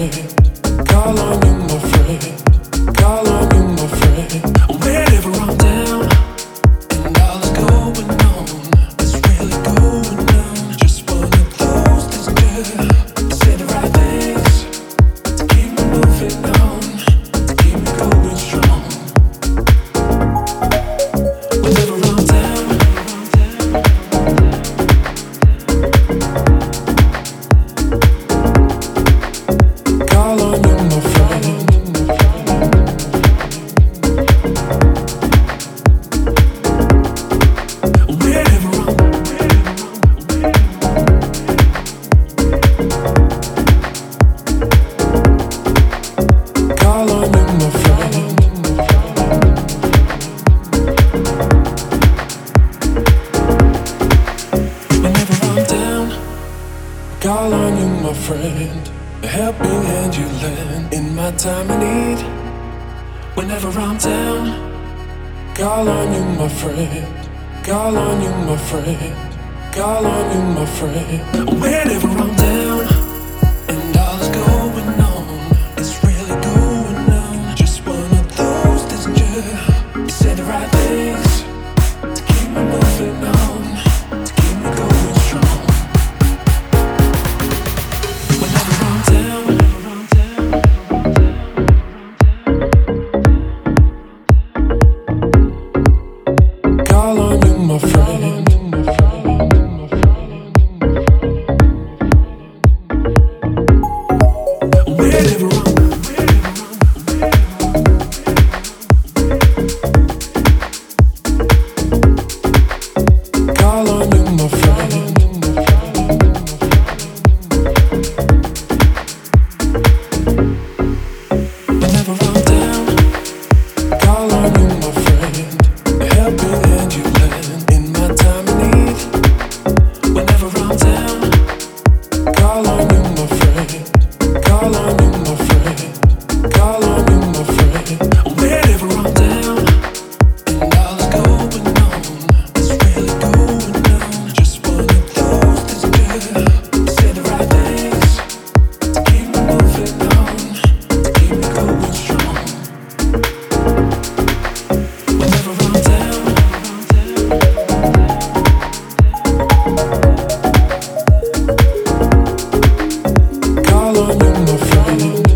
Call on you. Friend, a helping hand you lend in my time of need. Whenever I'm down, call on you, my friend. Call on you, my friend. Call on you, my friend. Whenever I'm down. money.